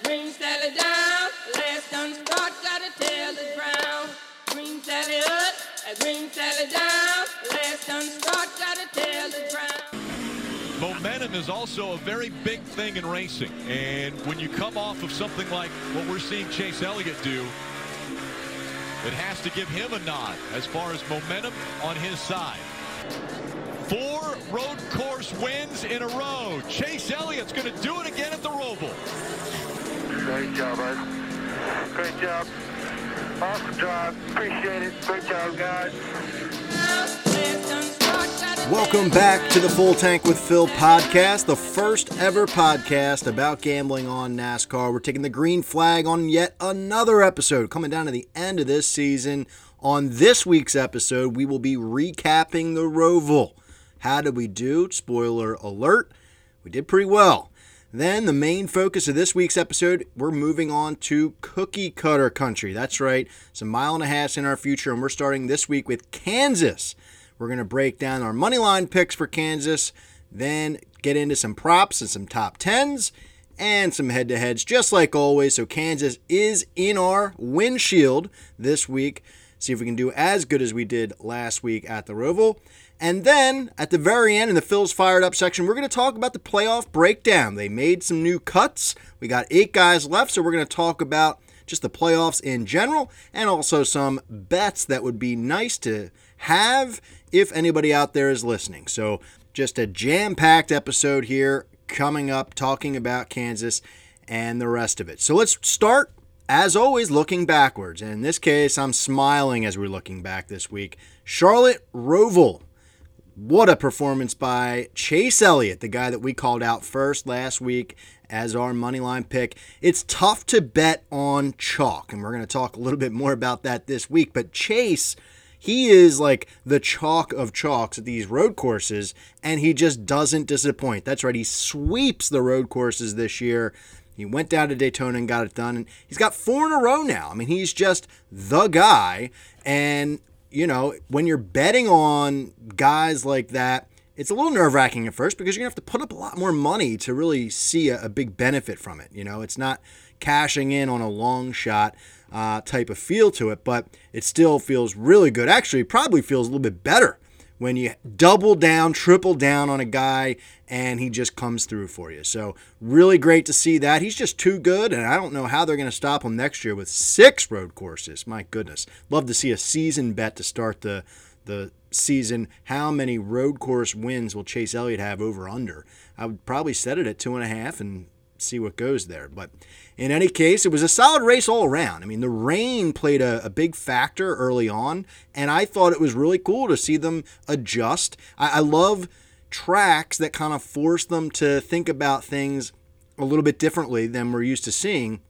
green down. Gotta tell the ground. Green up, green down. Gotta tell the ground. Momentum is also a very big thing in racing. And when you come off of something like what we're seeing Chase Elliott do, it has to give him a nod as far as momentum on his side. Four road course wins in a row. Chase Elliott's going to do it again at the Roval. Great job, bud. Great job. Awesome drive. Appreciate it. Great job, guys. Welcome back to the Full Tank with Phil podcast, the first ever podcast about gambling on NASCAR. We're taking the green flag on yet another episode coming down to the end of this season. On this week's episode, we will be recapping the Roval. How did we do? Spoiler alert, we did pretty well. Then, the main focus of this week's episode, we're moving on to cookie cutter country. That's right, it's a mile and a half in our future, and we're starting this week with Kansas. We're going to break down our money line picks for Kansas, then get into some props and some top tens and some head to heads, just like always. So, Kansas is in our windshield this week. See if we can do as good as we did last week at the Roval. And then at the very end, in the Phil's Fired Up section, we're going to talk about the playoff breakdown. They made some new cuts. We got eight guys left, so we're going to talk about just the playoffs in general and also some bets that would be nice to have if anybody out there is listening. So, just a jam packed episode here coming up talking about Kansas and the rest of it. So, let's start, as always, looking backwards. And in this case, I'm smiling as we're looking back this week. Charlotte Roval. What a performance by Chase Elliott, the guy that we called out first last week as our money line pick. It's tough to bet on chalk, and we're going to talk a little bit more about that this week. But Chase, he is like the chalk of chalks at these road courses, and he just doesn't disappoint. That's right, he sweeps the road courses this year. He went down to Daytona and got it done, and he's got four in a row now. I mean, he's just the guy, and you know, when you're betting on guys like that, it's a little nerve wracking at first because you're gonna have to put up a lot more money to really see a, a big benefit from it. You know, it's not cashing in on a long shot uh, type of feel to it, but it still feels really good. Actually, probably feels a little bit better when you double down, triple down on a guy and he just comes through for you. So, really great to see that. He's just too good, and I don't know how they're going to stop him next year with six road courses. My goodness. Love to see a season bet to start the the season. How many road course wins will Chase Elliott have over under? I would probably set it at two and a half and see what goes there. But in any case, it was a solid race all around. I mean, the rain played a, a, big factor early on, and I thought it was really cool to see them adjust. I, I love tracks that kind of force them to think about things a little bit differently than we're used to seeing.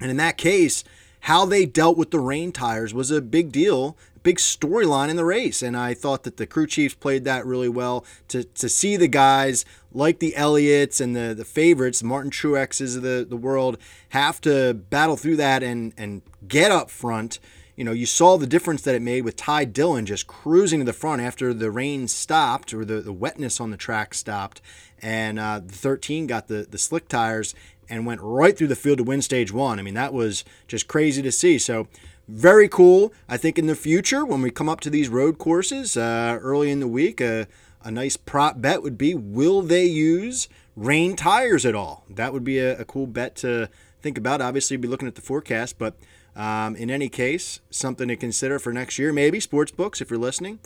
And in that case, how they dealt with the rain tires was a big deal, big storyline in the race. And I thought that the crew chiefs played that really well to, to see the guys like the Elliotts and the, the favorites, the Martin Truexes of the, the world, have to battle through that and, and get up front. You know, you saw the difference that it made with Ty Dillon just cruising to the front after the rain stopped or the, the wetness on the track stopped. And uh, the 13 got the, the slick tires and went right through the field to win stage one. I mean, that was just crazy to see. So, very cool. I think in the future, when we come up to these road courses uh, early in the week, uh, a nice prop bet would be will they use rain tires at all? That would be a, a cool bet to think about. Obviously, be looking at the forecast, but um, in any case, something to consider for next year, maybe sports books if you're listening.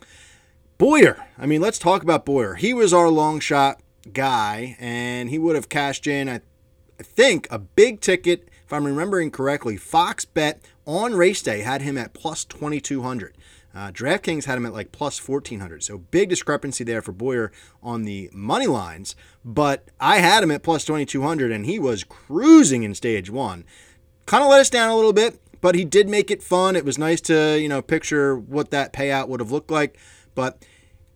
Bowyer, I mean, let's talk about Bowyer. He was our long shot guy, and he would have cashed in, I, I think, a big ticket. If I'm remembering correctly, Fox Bet on race day had him at plus 2200. Uh, DraftKings had him at like plus 1400. So big discrepancy there for Bowyer on the money lines. But I had him at plus 2200 and he was cruising in stage one. Kind of let us down a little bit, but he did make it fun. It was nice to, you know, picture what that payout would have looked like. But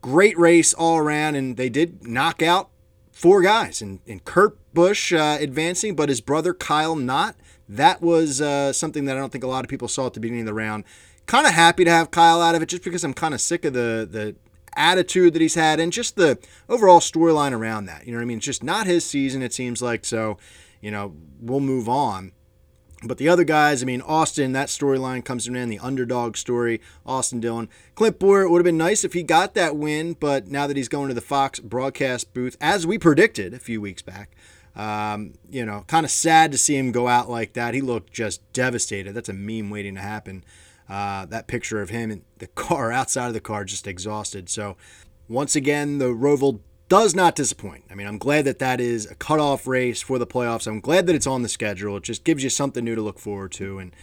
great race all around, and they did knock out four guys. And, and Kurt Busch uh, advancing, but his brother Kyle not. That was uh, something that I don't think a lot of people saw at the beginning of the round kind of happy to have Kyle out of it just because I'm kind of sick of the the attitude that he's had and just the overall storyline around that. You know what I mean? It's just not his season, it seems like. So, you know, we'll move on. But the other guys, I mean, Austin, that storyline comes to an end, the underdog story, Austin Dillon. Clint Bowyer, it would have been nice if he got that win, but now that he's going to the Fox broadcast booth, as we predicted a few weeks back, um, you know, kind of sad to see him go out like that. He looked just devastated. That's a meme waiting to happen. Uh, that picture of him in the car, outside of the car, just exhausted. So, once again, the Roval does not disappoint. I mean, I'm glad that that is a cutoff race for the playoffs. I'm glad that it's on the schedule. It just gives you something new to look forward to. And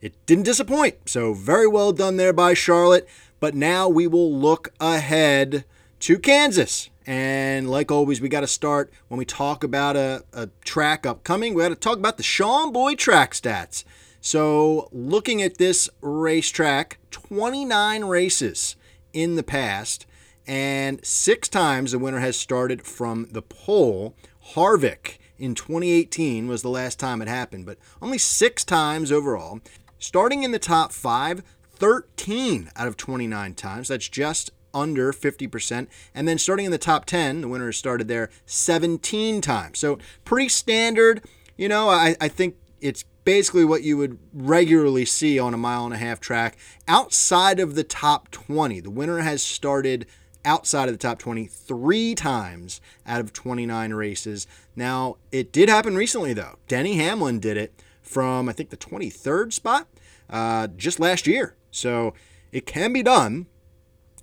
it didn't disappoint. So, very well done there by Charlotte. But now we will look ahead to Kansas. And like always, we got to start when we talk about a, a track upcoming. We got to talk about the Sean Boy track stats. So, looking at this racetrack, 29 races in the past, and six times the winner has started from the pole. Harvick in 2018 was the last time it happened, but only six times overall. Starting in the top five, 13 out of 29 times. That's just under 50%. And then starting in the top 10, the winner has started there 17 times. So pretty standard. You know, I, I think it's basically what you would regularly see on a mile and a half track outside of the top 20. The winner has started outside of the top 20 three times out of 29 races. Now, it did happen recently, though. Denny Hamlin did it from, I think, the 23rd spot uh, just last year. So it can be done.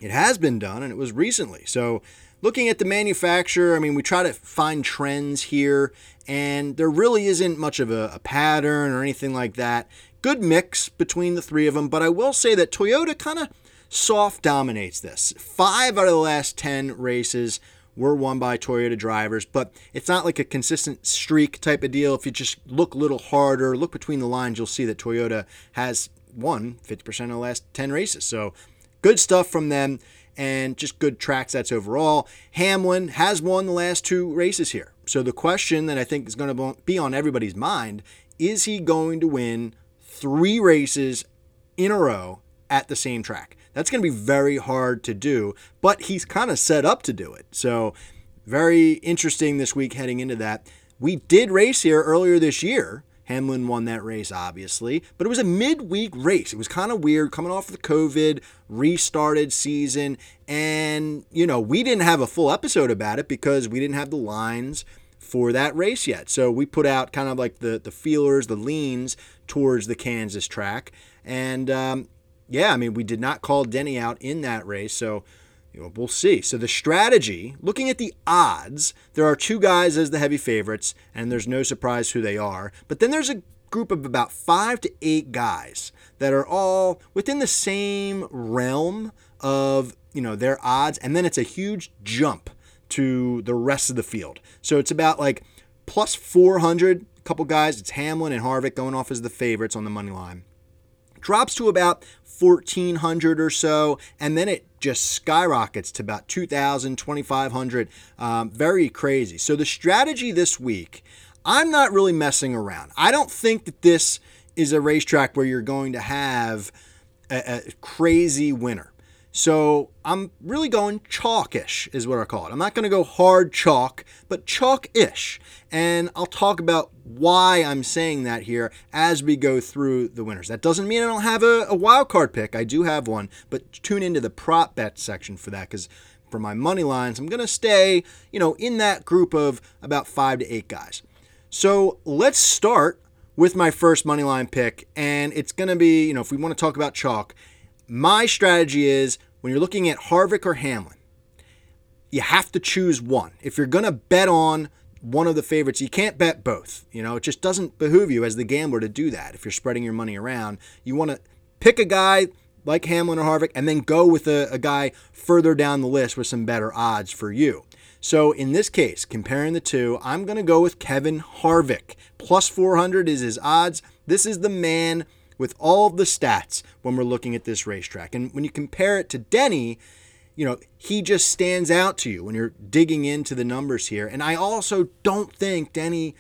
It has been done, and it was recently. So looking at the manufacturer, I mean, we try to find trends here, and there really isn't much of a, a, pattern or anything like that. Good mix between the three of them, but I will say that Toyota kind of soft dominates this. Five out of the last 10 races were won by Toyota drivers, but it's not like a consistent streak type of deal. If you just look a little harder, look between the lines, you'll see that Toyota has won 50% of the last 10 races. So good stuff from them and just good track sets overall. Hamlin has won the last two races here. So the question that I think is going to be on everybody's mind is he going to win three races in a row at the same track? That's going to be very hard to do, but he's kind of set up to do it. So, very interesting this week heading into that. We did race here earlier this year. Hamlin won that race, obviously, but it was a midweek race. It was kind of weird coming off the COVID, restarted season, and, you know, we didn't have a full episode about it because we didn't have the lines for that race yet. So we put out kind of like the, the feelers, the leans towards the Kansas track. And um, yeah, I mean, we did not call Denny out in that race, so you know, we'll see. So the strategy, looking at the odds, there are two guys as the heavy favorites, and there's no surprise who they are. But then there's a group of about five to eight guys that are all within the same realm of you know their odds, and then it's a huge jump to the rest of the field. So it's about like plus 400. A couple guys, it's Hamlin and Harvick going off as the favorites on the money line drops to about 1400 or so, and then it just skyrockets to about 2000, 2500. Um, very crazy. So the strategy this week, I'm not really messing around. I don't think that this is a racetrack where you're going to have a, a crazy winner. So I'm really going chalkish, is what I call it. I'm not going to go hard chalk, but chalk-ish. And I'll talk about why I'm saying that here as we go through the winners. That doesn't mean I don't have a, a wild card pick. I do have one, but tune into the prop bet section for that because for my money lines, I'm going to stay, you know, in that group of about five to eight guys. So let's start with my first money line pick, and it's going to be, you know, if we want to talk about chalk, my strategy is when you're looking at Harvick or Hamlin, you have to choose one. If you're going to bet on one of the favorites, you can't bet both. You know, it just doesn't behoove you as the gambler to do that. If you're spreading your money around, you want to pick a guy like Hamlin or Harvick and then go with a, a guy further down the list with some better odds for you. So in this case, comparing the two, I'm going to go with Kevin Harvick. Plus 400 is his odds. This is the man with all the stats when we're looking at this racetrack. And when you compare it to Denny, you know, he just stands out to you when you're digging into the numbers here. And I also don't think Denny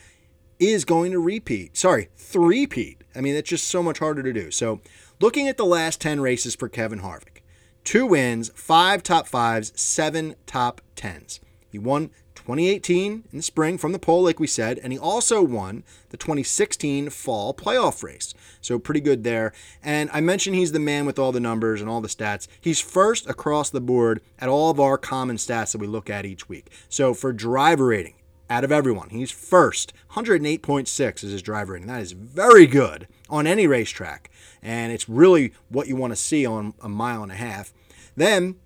is going to repeat. Sorry, three-peat. I mean, it's just so much harder to do. So, looking at the last 10 races for Kevin Harvick, two wins, five top fives, seven top tens. He won 2018 in the spring from the pole, like we said, and he also won the 2016 fall playoff race. So pretty good there. And I mentioned he's the man with all the numbers and all the stats. He's first across the board at all of our common stats that we look at each week. So for driver rating, out of everyone, he's first. 108.6 is his driver rating. That is very good on any racetrack. And it's really what you want to see on a mile and a half. Then,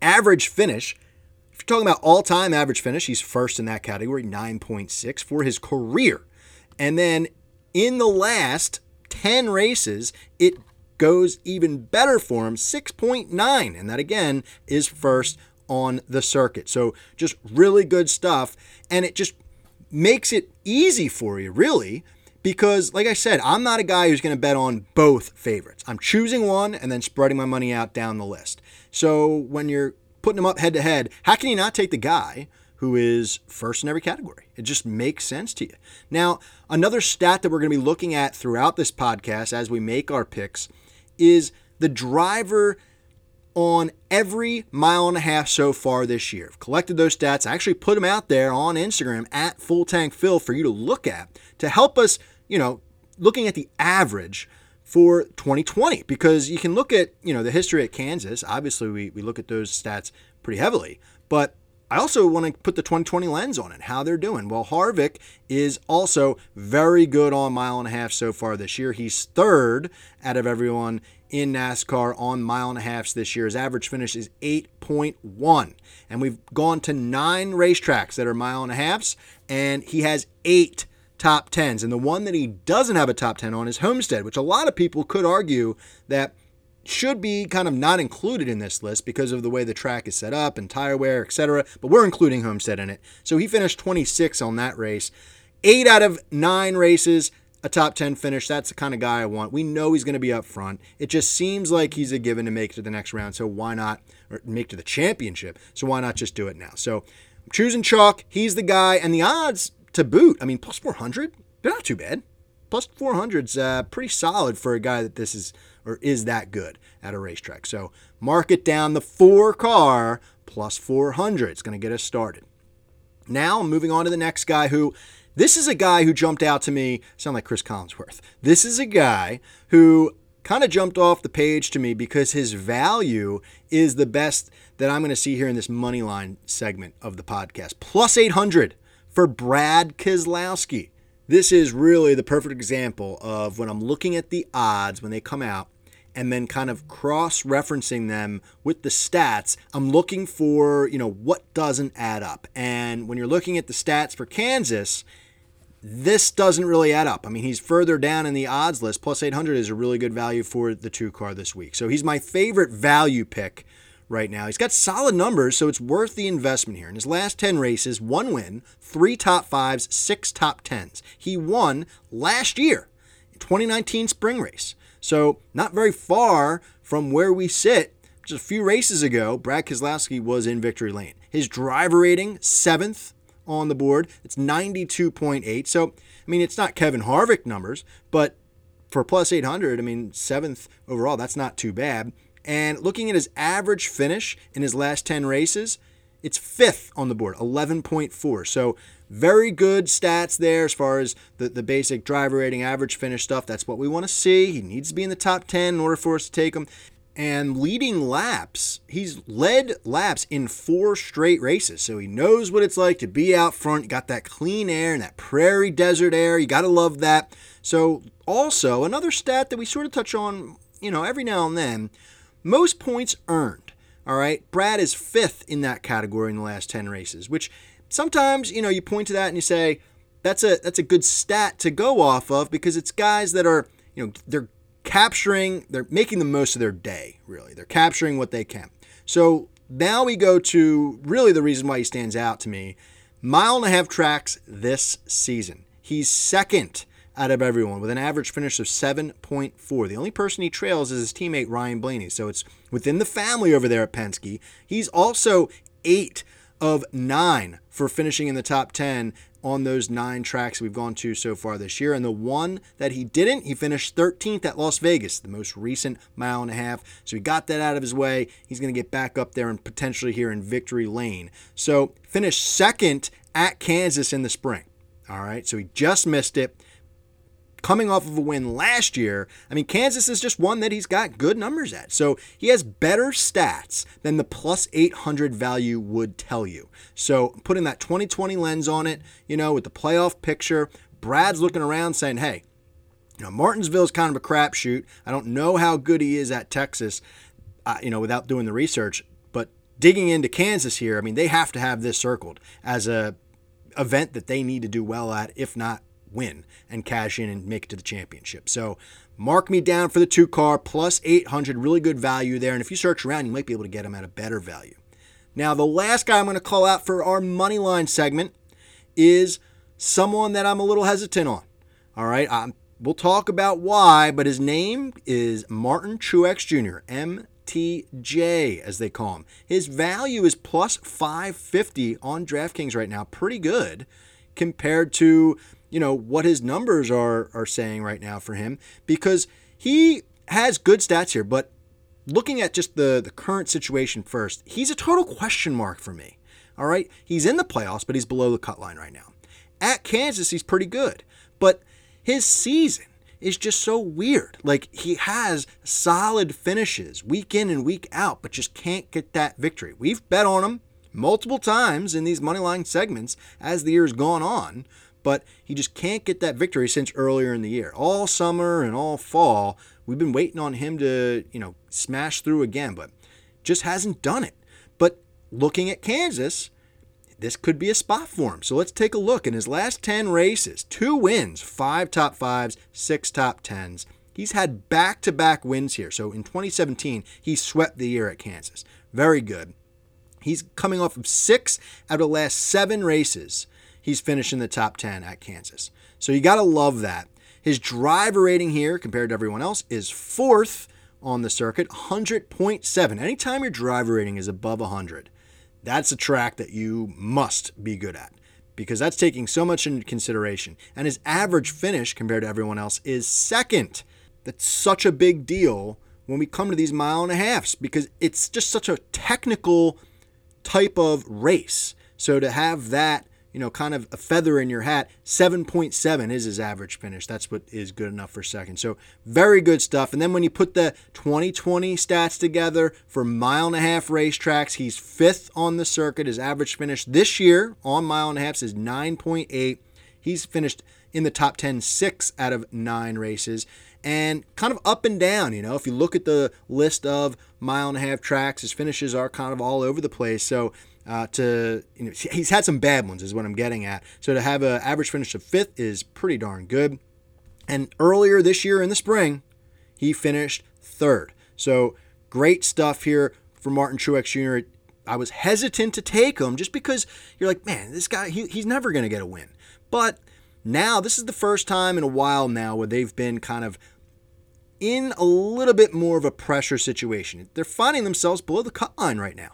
average finish, you're talking about all time average finish, he's first in that category, 9.6 for his career. And then in the last 10 races, it goes even better for him, 6.9. And that again is first on the circuit. So just really good stuff. And it just makes it easy for you, really, because, like I said, I'm not a guy who's going to bet on both favorites. I'm choosing one and then spreading my money out down the list. So when you're putting them up head to head, how can you not take the guy who is first in every category? It just makes sense to you. Now, another stat that we're going to be looking at throughout this podcast as we make our picks is the driver on every mile and a half so far this year. I've collected those stats. I actually put them out there on Instagram at Full Tank Phil for you to look at to help us, you know, looking at the average for 2020 because you can look at, you know, the history at Kansas. Obviously, we, we look at those stats pretty heavily, but I also want to put the 2020 lens on it, how they're doing. Well, Harvick is also very good on mile and a half so far this year. He's third out of everyone in NASCAR on mile and a halfs this year. His average finish is 8.1. And we've gone to nine racetracks that are mile and a halfs, and he has eight top tens. And the one that he doesn't have a top 10 on is Homestead, which a lot of people could argue that should be kind of not included in this list because of the way the track is set up and tire wear, etc. But we're including Homestead in it. So he finished 26 on that race. Eight out of nine races, a top 10 finish. That's the kind of guy I want. We know he's going to be up front. It just seems like he's a given to make to the next round. So why not or make to the championship? So why not just do it now? So I'm choosing Chalk. He's the guy. And the odds to boot, I mean, plus 400, they're not too bad. Plus 400's uh, pretty solid for a guy that this is or is that good at a racetrack. So mark it down the four car plus 400. It's going to get us started. Now, moving on to the next guy who this is a guy who jumped out to me, sound like Chris Collinsworth. This is a guy who kind of jumped off the page to me because his value is the best that I'm going to see here in this money line segment of the podcast. Plus 800 for Brad Keselowski. This is really the perfect example of when I'm looking at the odds when they come out and then kind of cross referencing them with the stats, I'm looking for, you know, what doesn't add up. And when you're looking at the stats for Kansas, this doesn't really add up. I mean, he's further down in the odds list. Plus 800 is a really good value for the two car this week. So he's my favorite value pick right now. He's got solid numbers, so it's worth the investment here. In his last 10 races, one win, three top fives, six top tens. He won last year, 2019 spring race. So, not very far from where we sit. Just a few races ago, Brad Keselowski was in victory lane. His driver rating, seventh on the board. It's 92.8. So, I mean, it's not Kevin Harvick numbers, but for plus 800, I mean, seventh overall, that's not too bad. And looking at his average finish in his last 10 races, it's fifth on the board, 11.4. So very good stats there as far as the, the basic driver rating, average finish stuff. That's what we want to see. He needs to be in the top 10 in order for us to take him. And leading laps, he's led laps in four straight races. So he knows what it's like to be out front. You got that clean air and that prairie desert air. You got to love that. So, also, another stat that we sort of touch on, you know, every now and then most points earned. All right. Brad is fifth in that category in the last 10 races, which sometimes, you know, you point to that and you say, that's a that's a good stat to go off of because it's guys that are, you know, they're capturing, they're making the most of their day, really. They're capturing what they can. So now we go to really the reason why he stands out to me. Mile and a half tracks this season. He's second out of everyone with an average finish of 7.4. The only person he trails is his teammate Ryan Blaney. So it's within the family over there at Penske. He's also eight of nine for finishing in the top 10 on those nine tracks we've gone to so far this year. And the one that he didn't, he finished 13th at Las Vegas, the most recent mile and a half. So he got that out of his way. He's going to get back up there and potentially here in victory lane. So finished second at Kansas in the spring. All right. So he just missed it coming off of a win last year. I mean, Kansas is just one that he's got good numbers at. So he has better stats than the plus 800 value would tell you. So putting that 2020 lens on it, you know, with the playoff picture, Brad's looking around saying, hey, you know, Martinsville's kind of a crapshoot. I don't know how good he is at Texas, uh, you know, without doing the research. But digging into Kansas here, I mean, they have to have this circled as a event that they need to do well at, if not win and cash in and make it to the championship. So mark me down for the two car plus 800, really good value there. And if you search around, you might be able to get them at a better value. Now, the last guy I'm going to call out for our money line segment is someone that I'm a little hesitant on. All right, um, we'll talk about why, but his name is Martin Truex Jr., MTJ, as they call him. His value is plus 550 on DraftKings right now. Pretty good compared to you know what his numbers are are saying right now for him because he has good stats here, but looking at just the the current situation first, he's a total question mark for me. All right, he's in the playoffs, but he's below the cut line right now. At Kansas, he's pretty good, but his season is just so weird. Like he has solid finishes week in and week out, but just can't get that victory. We've bet on him multiple times in these money line segments as the year's gone on, but he just can't get that victory since earlier in the year. All summer and all fall, we've been waiting on him to, you know, smash through again, but just hasn't done it. But looking at Kansas, this could be a spot for him. So let's take a look. In his last 10 races, two wins, five top fives, six top tens. He's had back to back wins here. So in 2017, he swept the year at Kansas. Very good. He's coming off of six out of the last seven races he's finishing the top 10 at Kansas. So you got to love that. His driver rating here, compared to everyone else, is fourth on the circuit, 100.7. Anytime your driver rating is above 100, that's a track that you must be good at because that's taking so much into consideration. And his average finish compared to everyone else is second. That's such a big deal when we come to these mile and a halfs because it's just such a technical type of race. So to have that you know, kind of a feather in your hat. 7.7 is his average finish. That's what is good enough for second. So very good stuff. And then when you put the 2020 stats together for mile and a half racetracks, he's fifth on the circuit. His average finish this year on mile and a half is 9.8. He's finished in the top 10 six out of nine races and kind of up and down. You know, if you look at the list of mile and a half tracks, his finishes are kind of all over the place. So uh, to you know he's had some bad ones is what I'm getting at. So to have an average finish of fifth is pretty darn good. And earlier this year in the spring, he finished third. So great stuff here for Martin Truex Jr. I was hesitant to take him just because you're like, man, this guy he, he's never going to get a win. But now this is the first time in a while now where they've been kind of in a little bit more of a pressure situation. They're finding themselves below the cut line right now.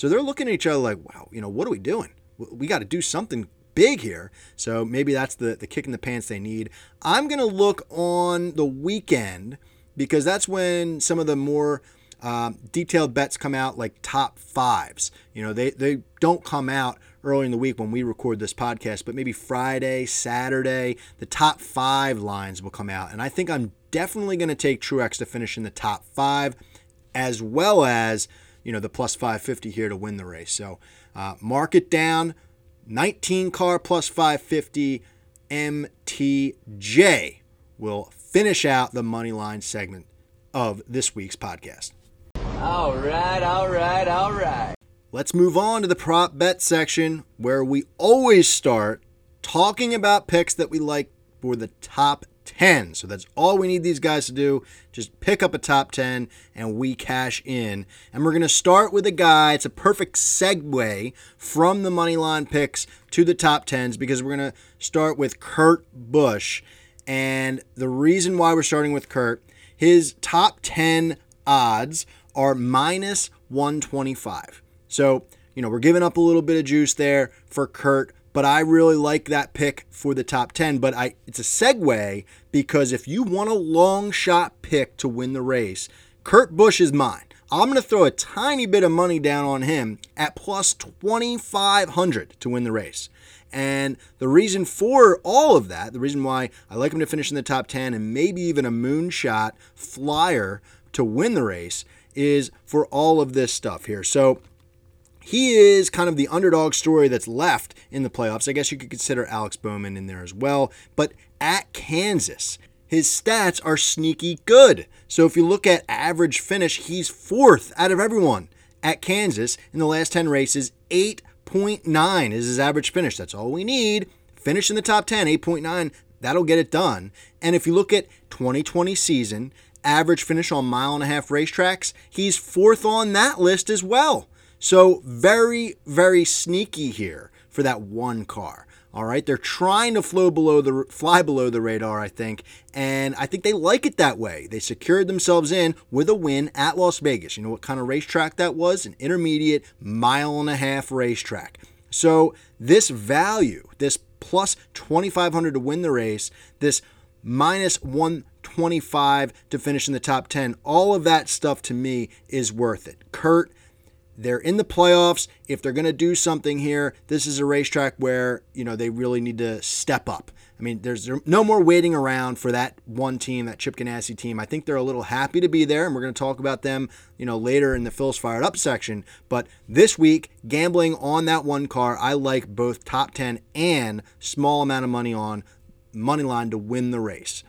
So they're looking at each other like, wow, you know, what are we doing? We got to do something big here. So maybe that's the, the kick in the pants they need. I'm going to look on the weekend because that's when some of the more um, detailed bets come out, like top fives. You know, they, they don't come out early in the week when we record this podcast, but maybe Friday, Saturday, the top five lines will come out. And I think I'm definitely going to take Truex to finish in the top five, as well as you know, the plus 550 here to win the race. So uh, mark it down. 19 car plus 550 MTJ will finish out the money line segment of this week's podcast. All right, all right, all right. Let's move on to the prop bet section where we always start talking about picks that we like for the top 10. So that's all we need these guys to do. Just pick up a top 10 and we cash in. And we're going to start with a guy. It's a perfect segue from the money line picks to the top 10s because we're going to start with Kurt Busch. And the reason why we're starting with Kurt, his top 10 odds are minus 125. So, you know, we're giving up a little bit of juice there for Kurt but I really like that pick for the top 10. But I it's a segue because if you want a long shot pick to win the race, Kurt Busch is mine. I'm going to throw a tiny bit of money down on him at plus 2,500 to win the race. And the reason for all of that, the reason why I like him to finish in the top 10 and maybe even a moonshot flyer to win the race, is for all of this stuff here. So he is kind of the underdog story that's left in the playoffs. I guess you could consider Alex Bowman in there as well. But at Kansas, his stats are sneaky good. So if you look at average finish, he's fourth out of everyone at Kansas in the last 10 races. 8.9 is his average finish. That's all we need. Finish in the top 10, 8.9. That'll get it done. And if you look at 2020 season, average finish on mile and a half racetracks, he's fourth on that list as well. So very, very sneaky here for that one car. All right, they're trying to flow below the fly below the radar, I think, and I think they like it that way. They secured themselves in with a win at Las Vegas. You know what kind of racetrack that was? An intermediate mile and a half racetrack. So this value, this plus 2500 to win the race, this minus 125 to finish in the top 10, all of that stuff to me is worth it. Kurt they're in the playoffs. If they're going to do something here, this is a racetrack where, you know, they really need to step up. I mean, there's no more waiting around for that one team, that Chip Ganassi team. I think they're a little happy to be there, and we're going to talk about them, you know, later in the Phil's Fired Up section. But this week, gambling on that one car, I like both top 10 and small amount of money on money line to win the race.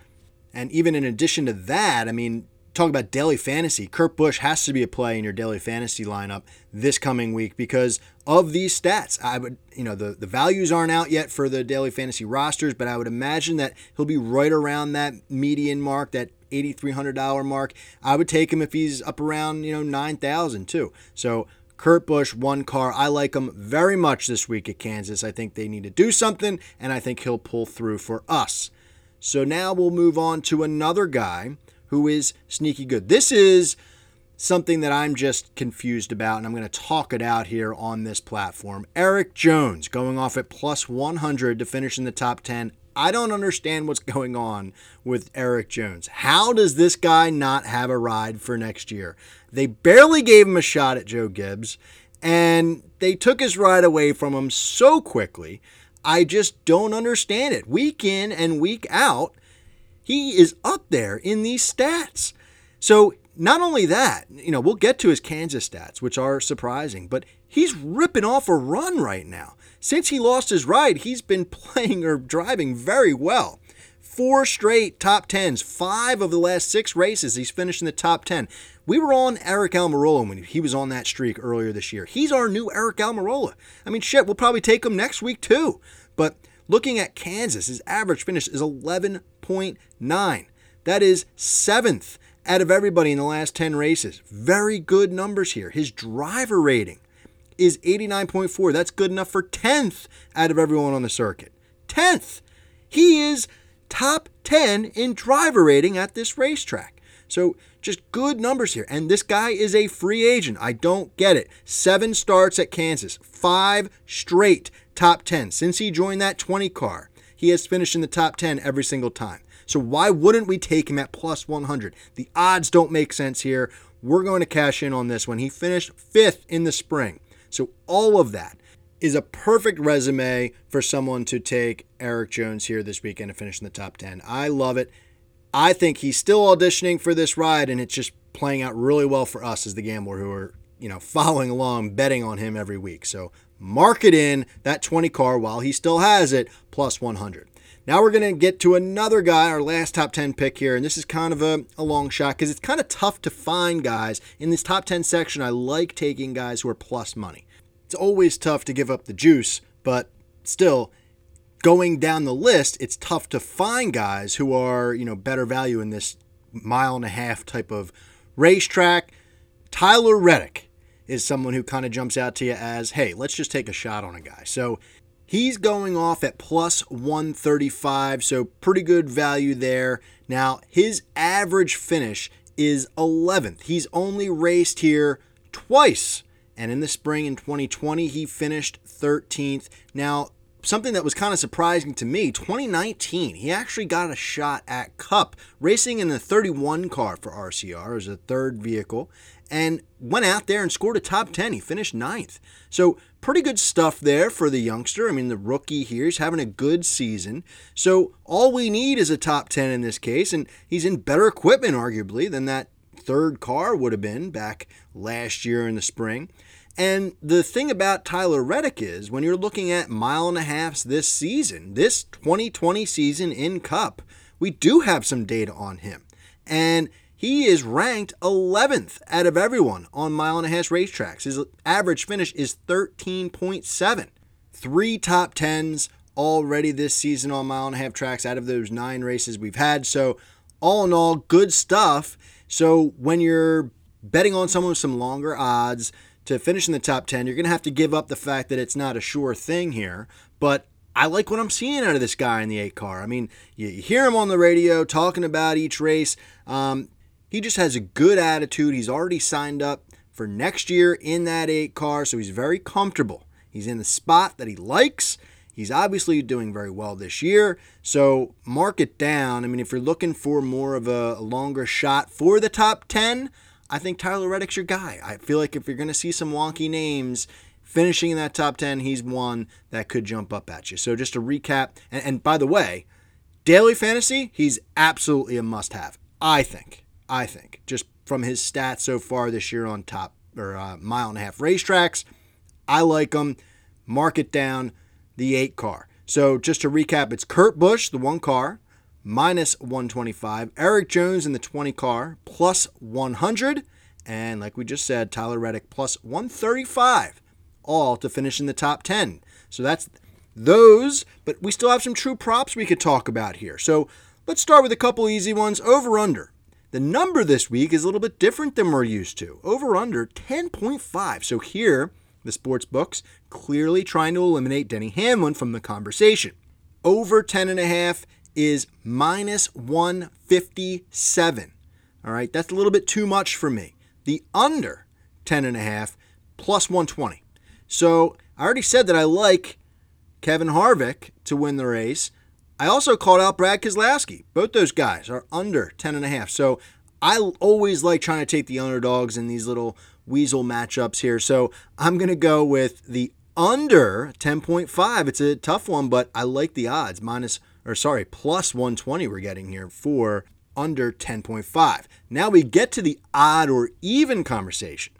And even in addition to that, I mean, talk about daily fantasy, Kurt Busch has to be a play in your daily fantasy lineup this coming week because of these stats. I would, you know, the, the values aren't out yet for the daily fantasy rosters, but I would imagine that he'll be right around that median mark, that $8,300 mark. I would take him if he's up around, you know, 9,000 too. So Kurt Busch, one car. I like him very much this week at Kansas. I think they need to do something, and I think he'll pull through for us. So now we'll move on to another guy who is sneaky good. This is something that I'm just confused about, and I'm going to talk it out here on this platform. Erik Jones going off at plus 100 to finish in the top 10. I don't understand what's going on with Erik Jones. How does this guy not have a ride for next year? They barely gave him a shot at Joe Gibbs, and they took his ride away from him so quickly. I just don't understand it. Week in and week out, he is up there in these stats. So not only that, you know, we'll get to his Kansas stats, which are surprising, but he's ripping off a run right now. Since he lost his ride, he's been playing or driving very well. Four straight top tens, five of the last six races, he's finished in the top 10. We were on Aric Almirola when he was on that streak earlier this year. He's our new Aric Almirola. I mean, shit, we'll probably take him next week too. But looking at Kansas, his average finish is 11 6.9. That is seventh out of everybody in the last 10 races. Very good numbers here. His driver rating is 89.4. That's good enough for 10th out of everyone on the circuit. 10th. He is top 10 in driver rating at this racetrack. So just good numbers here. And this guy is a free agent. I don't get it. Seven starts at Kansas, five straight top 10 since he joined that 20 car he has finished in the top 10 every single time. So why wouldn't we take him at plus 100? The odds don't make sense here. We're going to cash in on this one. He finished fifth in the spring. So all of that is a perfect resume for someone to take Erik Jones here this weekend and finish in the top 10. I love it. I think he's still auditioning for this ride, and it's just playing out really well for us as the gambler who are, you know, following along, betting on him every week. So mark it in that 20 car while he still has it, plus 100. Now we're going to get to another guy, our last top 10 pick here, and this is kind of a, a long shot because it's kind of tough to find guys. In this top 10 section, I like taking guys who are plus money. It's always tough to give up the juice, but still, going down the list, it's tough to find guys who are, you know, better value in this mile and a half type of racetrack. Tyler Reddick is someone who kind of jumps out to you as, hey, let's just take a shot on a guy. So he's going off at plus 135, so pretty good value there. Now, his average finish is 11th. He's only raced here twice. And in the spring in 2020, he finished 13th. Now, something that was kind of surprising to me 2019 he actually got a shot at cup racing in the 31 car for rcr as a third vehicle and went out there and scored a top 10 he finished ninth. So pretty good stuff there for the youngster. I mean the rookie here is having a good season. So all we need is a top 10 in this case and he's in better equipment arguably than that third car would have been back last year in the spring. And the thing about Tyler Reddick is when you're looking at mile and a halfs this season, this 2020 season in Cup, we do have some data on him. And he is ranked 11th out of everyone on mile and a half racetracks. His average finish is 13.7. Three top 10s already this season on mile and a half tracks out of those nine races we've had. So, all in all, good stuff. So, when you're betting on someone with some longer odds, to finish in the top 10, you're going to have to give up the fact that it's not a sure thing here. But I like what I'm seeing out of this guy in the eight car. I mean, you hear him on the radio talking about each race. Um, he just has a good attitude. He's already signed up for next year in that eight car, so he's very comfortable. He's in the spot that he likes. He's obviously doing very well this year, so mark it down. I mean, if you're looking for more of a, longer shot for the top 10, I think Tyler Reddick's your guy. I feel like if you're going to see some wonky names finishing in that top 10, he's one that could jump up at you. So just to recap, and, and by the way, daily fantasy, he's absolutely a must have. I think. I think. Just from his stats so far this year on top or uh, mile and a half racetracks, I like him. Mark it down, the eight car. So just to recap, it's Kurt Busch, the one car, minus 125. Erik Jones in the 20 car plus 100. And like we just said, Tyler Reddick plus 135, all to finish in the top 10. So that's those, but we still have some true props we could talk about here. So let's start with a couple easy ones. Over under. The number this week is a little bit different than we're used to. Over under 10.5. So here, the sports books clearly trying to eliminate Denny Hamlin from the conversation. Over 10.5 is minus 157. All right, that's a little bit too much for me. The under 10.5 plus 120. So I already said that I like Kevin Harvick to win the race. I also called out Brad Keselowski. Both those guys are under 10.5. So I always like trying to take the underdogs in these little weasel matchups here. So I'm going to go with the under 10.5. It's a tough one, but I like the odds. Minus or sorry, plus 120 we're getting here for under 10.5. Now we get to the odd or even conversation.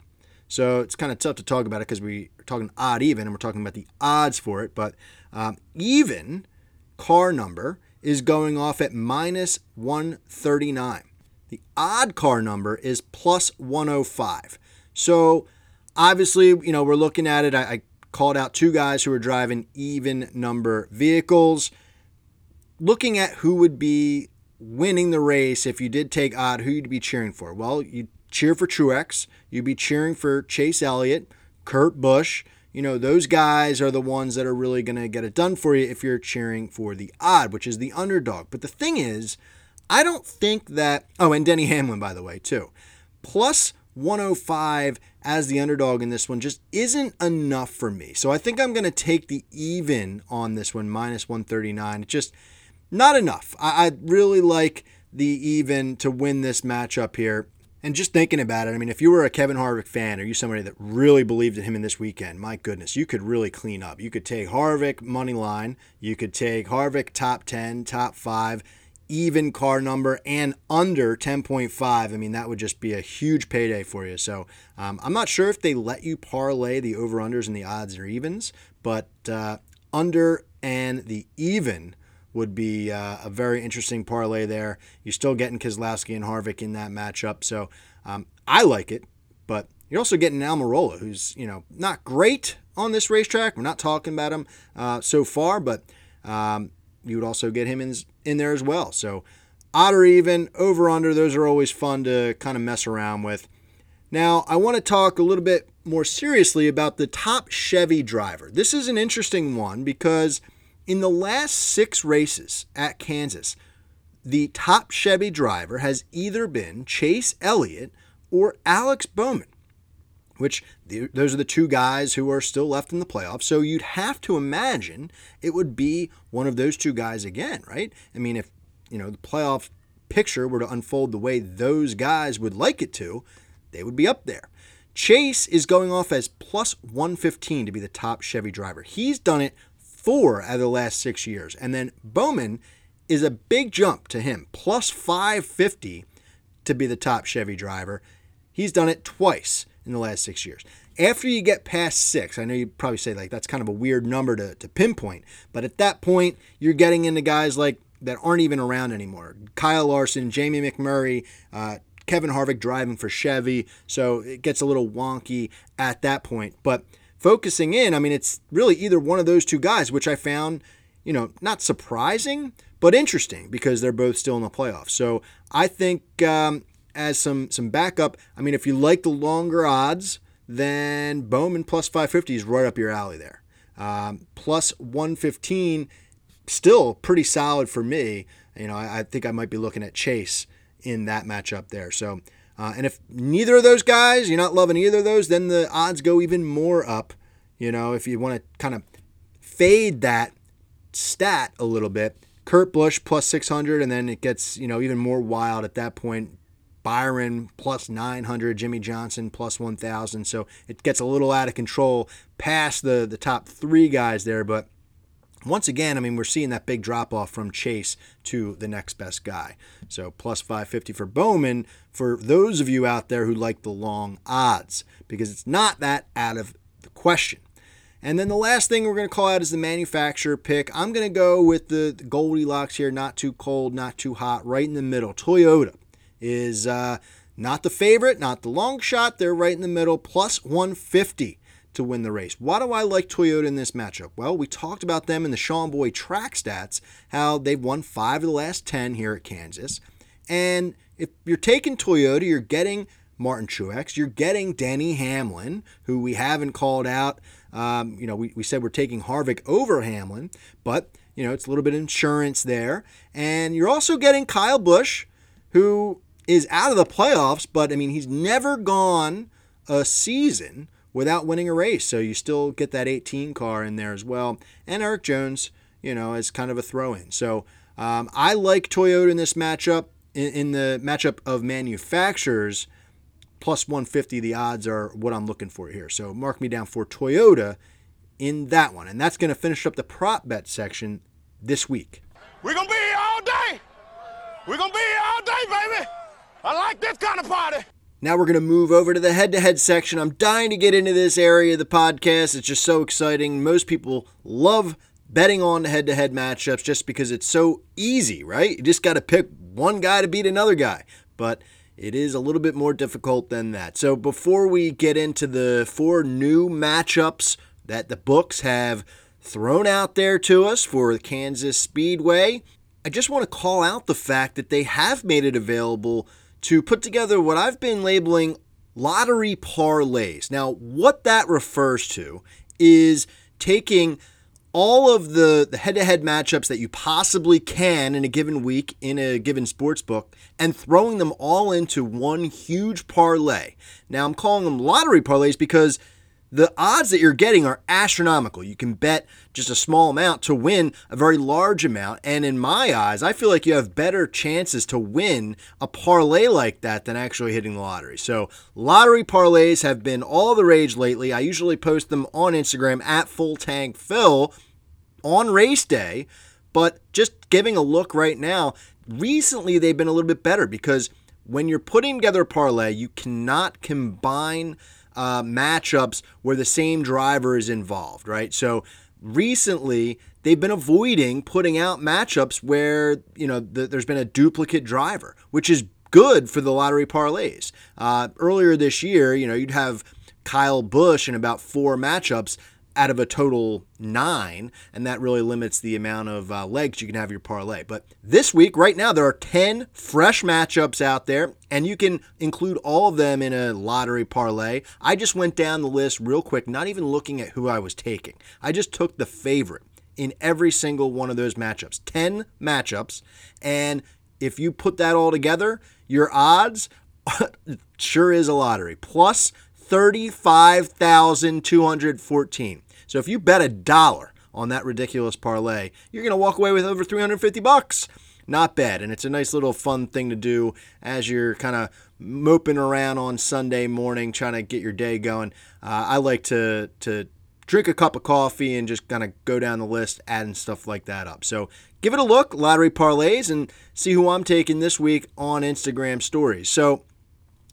So it's kind of tough to talk about it because we are talking odd even and we're talking about the odds for it. But um, even car number is going off at minus 139. The odd car number is plus 105. So obviously, you know, we're looking at it. I, I called out two guys who are driving even number vehicles looking at who would be winning the race if you did take odd, who you'd be cheering for. Well, you'd cheer for Truex, you'd be cheering for Chase Elliott, Kurt Busch. You know, those guys are the ones that are really going to get it done for you if you're cheering for the odd, which is the underdog. But the thing is, I don't think that. Oh, and Denny Hamlin, by the way, too. Plus 105 as the underdog in this one just isn't enough for me. So I think I'm going to take the even on this one, minus 139. It's just not enough. I, I really like the even to win this matchup here. And just thinking about it, I mean, if you were a Kevin Harvick fan or you somebody that really believed in him in this weekend, my goodness, you could really clean up. You could take Harvick money line, you could take Harvick top 10, top 5, even car number, and under 10.5. I mean, that would just be a huge payday for you. So um, I'm not sure if they let you parlay the over unders and the odds or evens, but uh, under and the even would be uh, a very interesting parlay there. You're still getting Keselowski and Harvick in that matchup, so um, I like it. But you're also getting Almirola, who's you know not great on this racetrack. We're not talking about him uh, so far, but um, you would also get him in in there as well. So odd or even, over under, those are always fun to kind of mess around with. Now, I want to talk a little bit more seriously about the top Chevy driver. This is an interesting one because in the last six races at Kansas, the top Chevy driver has either been Chase Elliott or Alex Bowman. which those are the two guys who are still left in the playoffs. So you'd have to imagine it would be one of those two guys again, right? I mean, if you know the playoff picture were to unfold the way those guys would like it to, they would be up there. Chase is going off as plus 115 to be the top Chevy driver. He's done it four out of the last six years. And then Bowman is a big jump to him, plus 550 to be the top Chevy driver. He's done it twice in the last six years. After you get past six, I know you probably say like that's kind of a weird number to, to pinpoint, but at that point, you're getting into guys like that aren't even around anymore. Kyle Larson, Jamie McMurray, uh, Kevin Harvick driving for Chevy, so it gets a little wonky at that point. But focusing in, I mean, it's really either one of those two guys, which I found, you know, not surprising, but interesting because they're both still in the playoffs. So I think um, as some some backup, I mean, if you like the longer odds, then Bowman plus 550 is right up your alley there. Um, plus 115, still pretty solid for me. You know, I, I, think I might be looking at Chase in that matchup there. So, uh, and if neither of those guys, you're not loving either of those, then the odds go even more up. You know, if you want to kind of fade that stat a little bit, Kurt Busch plus 600, and then it gets, you know, even more wild at that point. Byron plus 900, Jimmie Johnson plus 1,000. So it gets a little out of control past the, the top three guys there. But once again, I mean, we're seeing that big drop off from Chase to the next best guy. So plus 550 for Bowman for those of you out there who like the long odds, because it's not that out of the question. And then the last thing we're going to call out is the manufacturer pick. I'm going to go with the Goldilocks here, not too cold, not too hot, right in the middle. Toyota is uh, not the favorite, not the long shot. They're right in the middle, plus 150 to win the race. Why do I like Toyota in this matchup? Well, we talked about them in the Sean Boy track stats, how they've won five of the last 10 here at Kansas. And if you're taking Toyota, you're getting Martin Truex, you're getting Denny Hamlin, who we haven't called out. Um, you know, we, we said we're taking Harvick over Hamlin, but, you know, it's a little bit of insurance there. And you're also getting Kyle Busch, who is out of the playoffs, but I mean, he's never gone a season without winning a race. So you still get that 18 car in there as well. And Erik Jones, you know, as kind of a throw in. So um, I like Toyota in this matchup. In, in, the matchup of manufacturers, plus 150, the odds are what I'm looking for here. So mark me down for Toyota in that one. And that's going to finish up the prop bet section this week. We're going to be here all day. We're going to be here all day, baby. I like this kind of party. Now we're going to move over to the head to head section. I'm dying to get into this area of the podcast. It's just so exciting. Most people love betting on head to head matchups just because it's so easy, right? You just got to pick one guy to beat another guy. But it is a little bit more difficult than that. So before we get into the four new matchups that the books have thrown out there to us for the Kansas Speedway, I just want to call out the fact that they have made it available to put together what I've been labeling lottery parlays. Now, what that refers to is taking all of the, the head-to-head matchups that you possibly can in a given week in a given sports book and throwing them all into one huge parlay. Now I'm calling them lottery parlays because the odds that you're getting are astronomical. You can bet just a small amount to win a very large amount. And in my eyes, I feel like you have better chances to win a parlay like that than actually hitting the lottery. So, lottery parlays have been all the rage lately. I usually post them on Instagram at Full Tank Phil on race day. But just giving a look right now, recently they've been a little bit better because when you're putting together a parlay, you cannot combine uh, matchups where the same driver is involved, right? So recently they've been avoiding putting out matchups where you know the, there's been a duplicate driver, which is good for the lottery parlays. Uh, earlier this year, you know, you'd have Kyle Busch in about four matchups out of a total nine, and that really limits the amount of uh, legs you can have your parlay. But this week, right now, there are 10 fresh matchups out there, and you can include all of them in a lottery parlay. I just went down the list real quick, not even looking at who I was taking. I just took the favorite in every single one of those matchups 10 matchups, and if you put that all together, your odds sure is a lottery. Plus 35,214. So if you bet a dollar on that ridiculous parlay, you're going to walk away with over 350 bucks. Not bad, and it's a nice little fun thing to do as you're kind of moping around on Sunday morning trying to get your day going. Uh, I like to to drink a cup of coffee and just kind of go down the list, adding stuff like that up. So give it a look, lottery parlays, and see who I'm taking this week on Instagram stories. So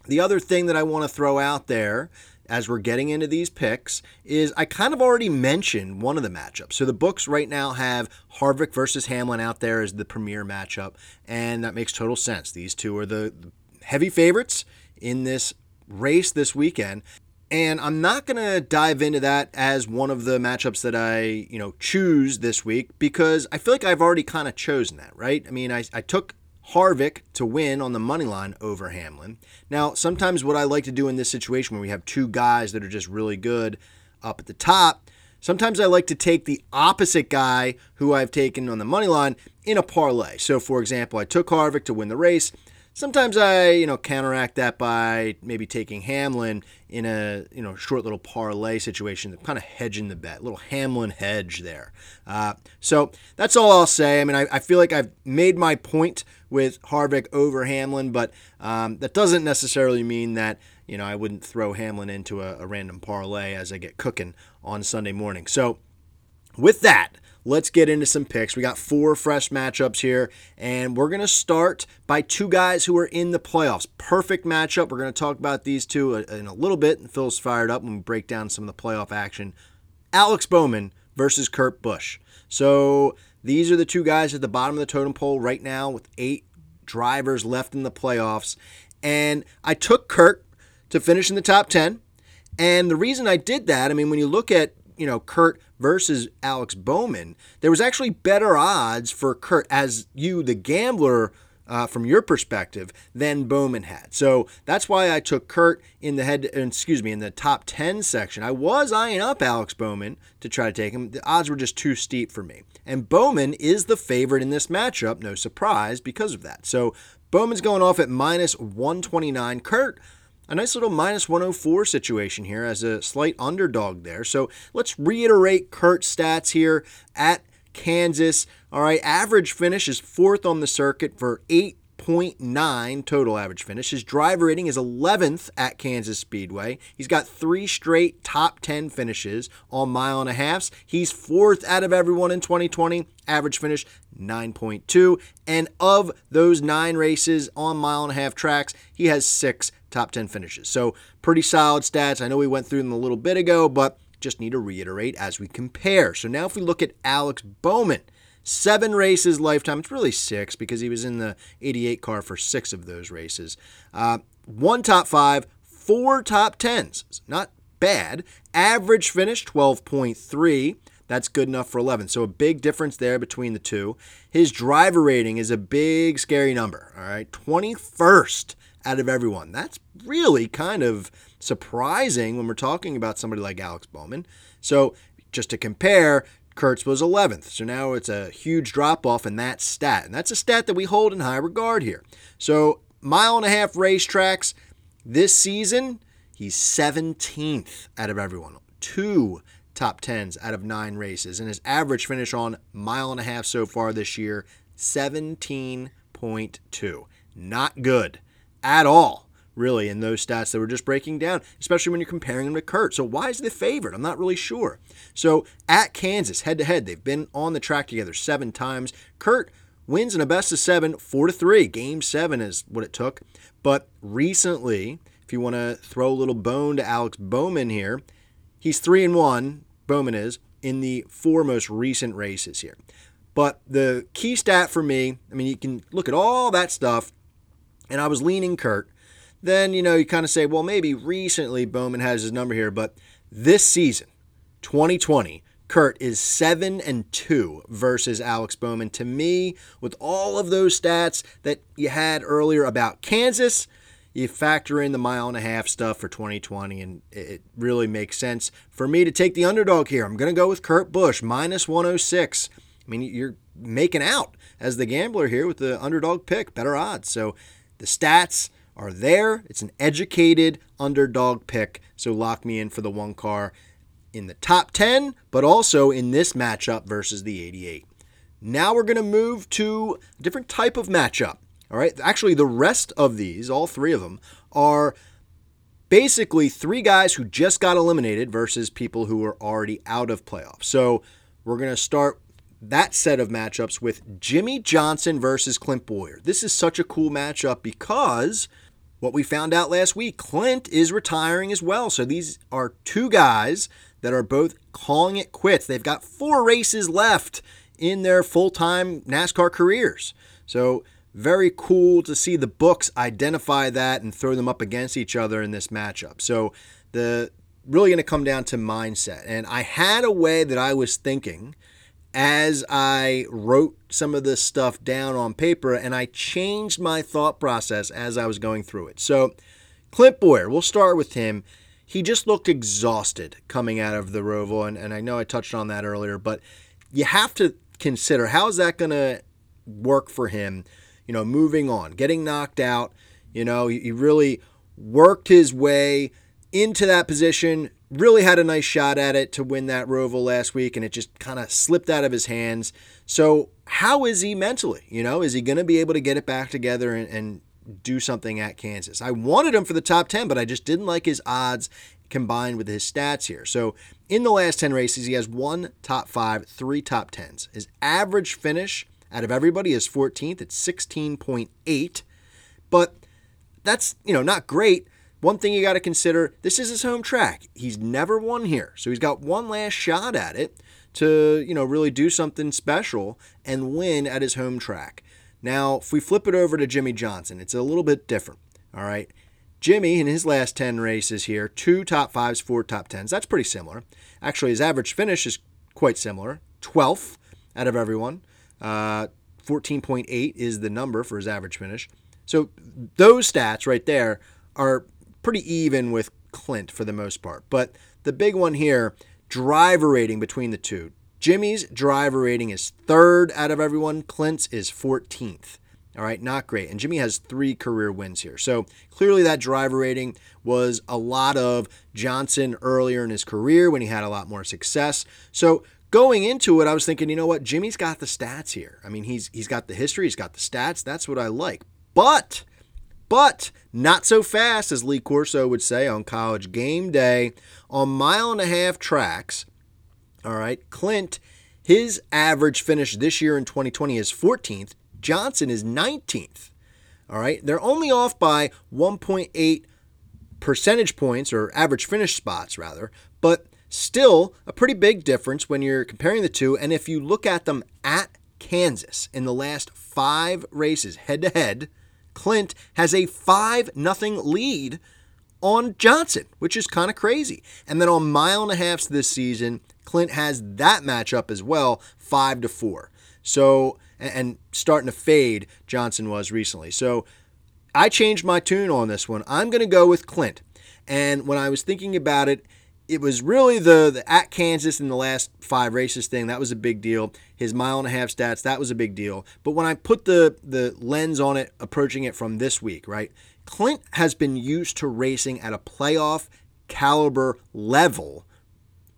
the other thing that I want to throw out there as we're getting into these picks is I kind of already mentioned one of the matchups. So the books right now have Harvick versus Hamlin out there as the premier matchup, and that makes total sense. These two are the heavy favorites in this race this weekend. And I'm not going to dive into that as one of the matchups that I, you know, choose this week because I feel like I've already kind of chosen that, right? I mean, I, I took Harvick to win on the money line over Hamlin. Now, sometimes what I like to do in this situation where we have two guys that are just really good up at the top, sometimes I like to take the opposite guy who I've taken on the money line in a parlay. So, for example, I took Harvick to win the race. Sometimes I, you know, counteract that by maybe taking Hamlin in a, you know, short little parlay situation, kind of hedging the bet, little Hamlin hedge there. Uh, so that's all I'll say. I mean, I, I, feel like I've made my point with Harvick over Hamlin, but um, that doesn't necessarily mean that, you know, I wouldn't throw Hamlin into a, a random parlay as I get cooking on Sunday morning. So with that, let's get into some picks. We got four fresh matchups here, and we're going to start by two guys who are in the playoffs. Perfect matchup. We're going to talk about these two uh, in a little bit, and Phil's fired up when we break down some of the playoff action. Alex Bowman versus Kurt Busch. So these are the two guys at the bottom of the totem pole right now with eight drivers left in the playoffs. And I took Kurt to finish in the top 10. And the reason I did that, I mean, when you look at, you know, Kurt versus Alex Bowman, there was actually better odds for Kurt as you, the gambler, uh, from your perspective than Bowman had. So that's why I took Kurt in the head, excuse me, in the top 10 section. I was eyeing up Alex Bowman to try to take him. The odds were just too steep for me. And Bowman is the favorite in this matchup, no surprise because of that. So Bowman's going off at minus 129. Kurt, a nice little minus 104 situation here as a slight underdog there. So let's reiterate Kurt's stats here at Kansas. All right, average finish is fourth on the circuit for 8.9 total average finish. His driver rating is 11th at Kansas Speedway. He's got three straight top 10 finishes on mile and a halfs. He's fourth out of everyone in 2020. Average finish 9.2. And of those nine races on mile and a half tracks, he has six top 10 finishes. So pretty solid stats. I know we went through them a little bit ago, but just need to reiterate as we compare. So now if we look at Alex Bowman, seven races lifetime. It's really six because he was in the 88 car for six of those races. Uh, one top five, four top tens. Not bad. Average finish 12.3. That's good enough for 11. So a big difference there between the two. His driver rating is a big, scary number. All right. 21st out of everyone. That's really kind of surprising when we're talking about somebody like Alex Bowman. So, just to compare, Kurt's was 11th. So now it's a huge drop off in that stat. And that's a stat that we hold in high regard here. So, mile and a half racetracks this season, he's 17th out of everyone. Two top 10s out of nine races. And his average finish on mile and a half so far this year, 17.2. Not good at all really, in those stats that we're just breaking down, especially when you're comparing them to Kurt. So why is the favorite? I'm not really sure. So at Kansas, head to head, they've been on the track together seven times. Kurt wins in a best of seven, four to three. Game seven is what it took. But recently, if you want to throw a little bone to Alex Bowman here, he's three and one. Bowman is in the four most recent races here. But the key stat for me, I mean, you can look at all that stuff, and I was leaning Kurt then you know you kind of say, well, maybe recently Bowman has his number here, but this season, 2020, Kurt is 7 and 2 versus Alex Bowman. To me, with all of those stats that you had earlier about Kansas, you factor in the mile and a half stuff for 2020, and it really makes sense for me to take the underdog here. I'm going to go with Kurt Busch, minus 106. I mean, you're making out as the gambler here with the underdog pick, better odds. So the stats are there. It's an educated underdog pick. So lock me in for the one car in the top 10, but also in this matchup versus the 88. Now we're going to move to a different type of matchup. All right. Actually, the rest of these, all three of them, are basically three guys who just got eliminated versus people who are already out of playoffs. So we're going to start that set of matchups with Jimmie Johnson versus Clint Bowyer. This is such a cool matchup because what we found out last week, Clint is retiring as well. So these are two guys that are both calling it quits. They've got four races left in their full time NASCAR careers. So very cool to see the books identify that and throw them up against each other in this matchup. So the really going to come down to mindset. And I had a way that I was thinking as I wrote some of this stuff down on paper and I changed my thought process as I was going through it. So Clint Bowyer, we'll start with him. He just looked exhausted coming out of the Roval, and, and I know I touched on that earlier, but you have to consider how is that going to work for him you know, moving on, getting knocked out. You know, he really worked his way into that position, really had a nice shot at it to win that Roval last week, and it just kind of slipped out of his hands. So, how is he mentally? You know, is he going to be able to get it back together and, and do something at Kansas? I wanted him for the top 10, but I just didn't like his odds combined with his stats here. So, in the last 10 races, he has one top five, three top 10s. His average finish out of everybody is 14th. It's 16.8. But that's, you know, not great. One thing you got to consider this is his home track. He's never won here. So he's got one last shot at it to, you know, really do something special and win at his home track. Now, if we flip it over to Jimmie Johnson, it's a little bit different. All right. Jimmie, in his last 10 races here, two top fives, four top tens. That's pretty similar. Actually, his average finish is quite similar 12th out of everyone. Uh, 14.8 is the number for his average finish. So those stats right there are pretty even with Clint for the most part. But the big one here, driver rating between the two. Jimmie's driver rating is third out of everyone. Clint's is 14th. All right, not great. And Jimmie has three career wins here. So clearly that driver rating was a lot of Johnson earlier in his career when he had a lot more success. So going into it, I was thinking, you know what, Jimmie's got the stats here. I mean, he's he's got the history, he's got the stats. That's what I like. But but not so fast as Lee Corso would say on college game day on mile and a half tracks. All right, Clint, his average finish this year in 2020 is 14th. Johnson is 19th. All right, they're only off by 1.8 percentage points or average finish spots rather, but Still, a pretty big difference when you're comparing the two. And if you look at them at Kansas in the last five races head to head, Clint has a 5 0 lead on Johnson, which is kind of crazy. And then on mile and a half this season, Clint has that matchup as well, 5 to 4. So, and starting to fade, Johnson was recently. So I changed my tune on this one. I'm going to go with Clint. And when I was thinking about it, it was really the, the at Kansas in the last five races thing that was a big deal. His mile and a half stats that was a big deal. But when I put the the lens on it, approaching it from this week, right? Clint has been used to racing at a playoff caliber level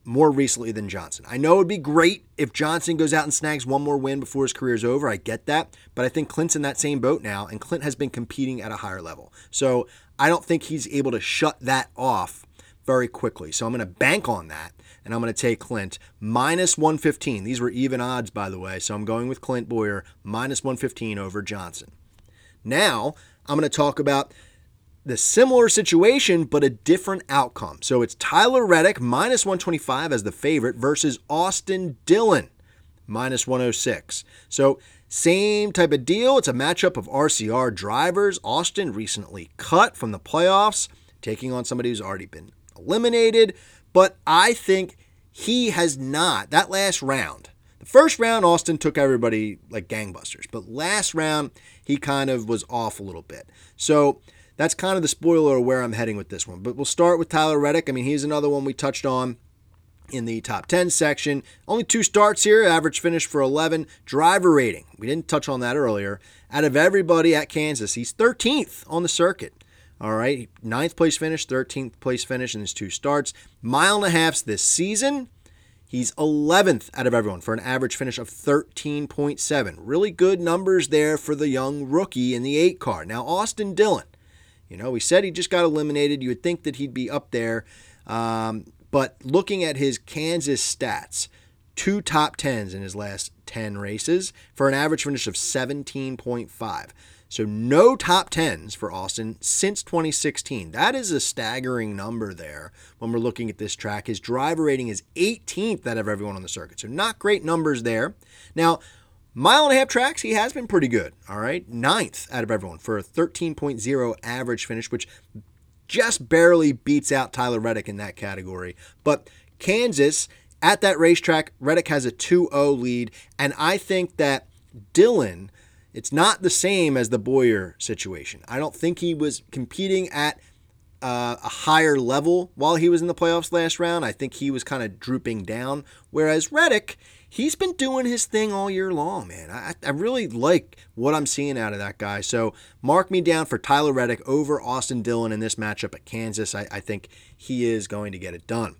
more recently than Johnson. I know it would be great if Johnson goes out and snags one more win before his career is over. I get that. But I think Clint's in that same boat now, and Clint has been competing at a higher level. So I don't think he's able to shut that off very quickly. So I'm going to bank on that and I'm going to take Clint minus 115. These were even odds, by the way. So I'm going with Clint Bowyer minus 115 over Johnson. Now I'm going to talk about the similar situation, but a different outcome. So it's Tyler Reddick minus 125 as the favorite versus Austin Dillon minus 106. So same type of deal. It's a matchup of RCR drivers. Austin recently cut from the playoffs, taking on somebody who's already been eliminated, but I think he has not. That last round, the first round, Austin took everybody like gangbusters, but last round, he kind of was off a little bit. So that's kind of the spoiler of where I'm heading with this one. But we'll start with Tyler Reddick. I mean, he's another one we touched on in the top 10 section. Only two starts here, average finish for 11. Driver rating, we didn't touch on that earlier. Out of everybody at Kansas, he's 13th on the circuit. All right, ninth place finish, 13th place finish in his two starts. Mile and a halfs this season. He's 11th out of everyone for an average finish of 13.7. Really good numbers there for the young rookie in the eight car. Now, Austin Dillon, you know, we said he just got eliminated. You would think that he'd be up there. Um, but looking at his Kansas stats, two top 10s in his last 10 races for an average finish of 17.5. So no top 10s for Austin since 2016. That is a staggering number there when we're looking at this track. His driver rating is 18th out of everyone on the circuit. So not great numbers there. Now, mile and a half tracks, he has been pretty good. All right. Ninth out of everyone for a 13.0 average finish, which just barely beats out Tyler Reddick in that category. But Kansas, at that racetrack, Reddick has a 2 0 lead. And I think that Dillon it's not the same as the Bowyer situation. I don't think he was competing at uh, a higher level while he was in the playoffs last round. I think he was kind of drooping down. Whereas Reddick, he's been doing his thing all year long, man. I, I really like what I'm seeing out of that guy. So mark me down for Tyler Reddick over Austin Dillon in this matchup at Kansas. I, I think he is going to get it done.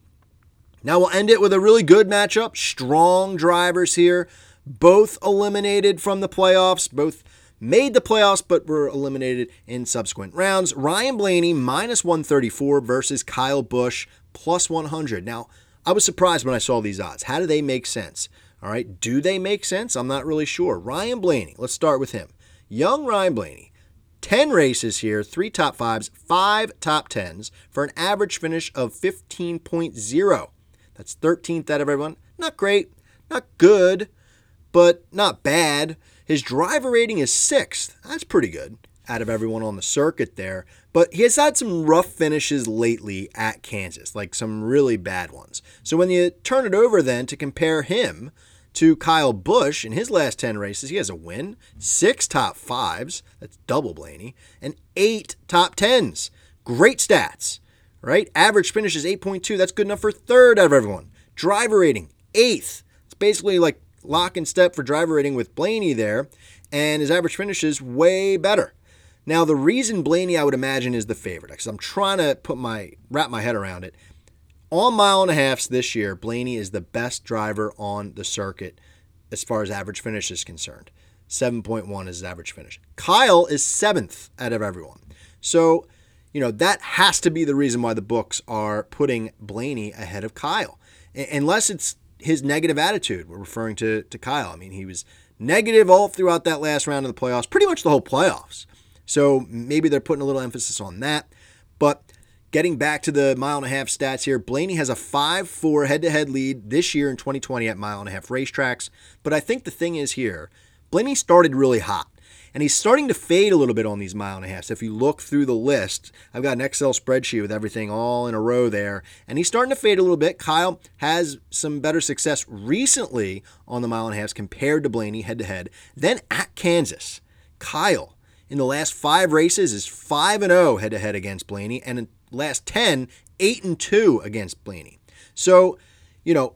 Now we'll end it with a really good matchup. Strong drivers here both eliminated from the playoffs, both made the playoffs but were eliminated in subsequent rounds. Ryan Blaney minus 134 versus Kyle Busch plus 100. Now, I was surprised when I saw these odds. How do they make sense? All right, do they make sense? I'm not really sure. Ryan Blaney, let's start with him. Young Ryan Blaney, 10 races here, three top fives, five top tens for an average finish of 15.0. That's 13th out of everyone. Not great, not good, but not bad. His driver rating is sixth. That's pretty good out of everyone on the circuit there. But he has had some rough finishes lately at Kansas, like some really bad ones. So when you turn it over then to compare him to Kyle Busch in his last 10 races, he has a win, six top fives, that's double Blaney, and eight top tens. Great stats, right? Average finish is 8.2. That's good enough for third out of everyone. Driver rating, eighth. It's basically like lock and step for driver rating with Blaney there, and his average finish is way better. Now, the reason Blaney, I would imagine, is the favorite, because I'm trying to put my wrap my head around it. On mile and a halfs this year, Blaney is the best driver on the circuit as far as average finish is concerned. 7.1 is his average finish. Kyle is seventh out of everyone. So, you know, that has to be the reason why the books are putting Blaney ahead of Kyle. Unless it's his negative attitude. We're referring to, to Kyle. I mean, he was negative all throughout that last round of the playoffs, pretty much the whole playoffs. So maybe they're putting a little emphasis on that. But getting back to the mile and a half stats here, Blaney has a 5 4 head to head lead this year in 2020 at mile and a half racetracks. But I think the thing is here, Blaney started really hot. And he's starting to fade a little bit on these mile and a half. So if you look through the list, I've got an Excel spreadsheet with everything all in a row there. And he's starting to fade a little bit. Kyle has some better success recently on the mile and a half compared to Blaney head to head. Then at Kansas, Kyle in the last five races is 5 and 0 head to head against Blaney. And in the last 10, 8 and 2 against Blaney. So, you know,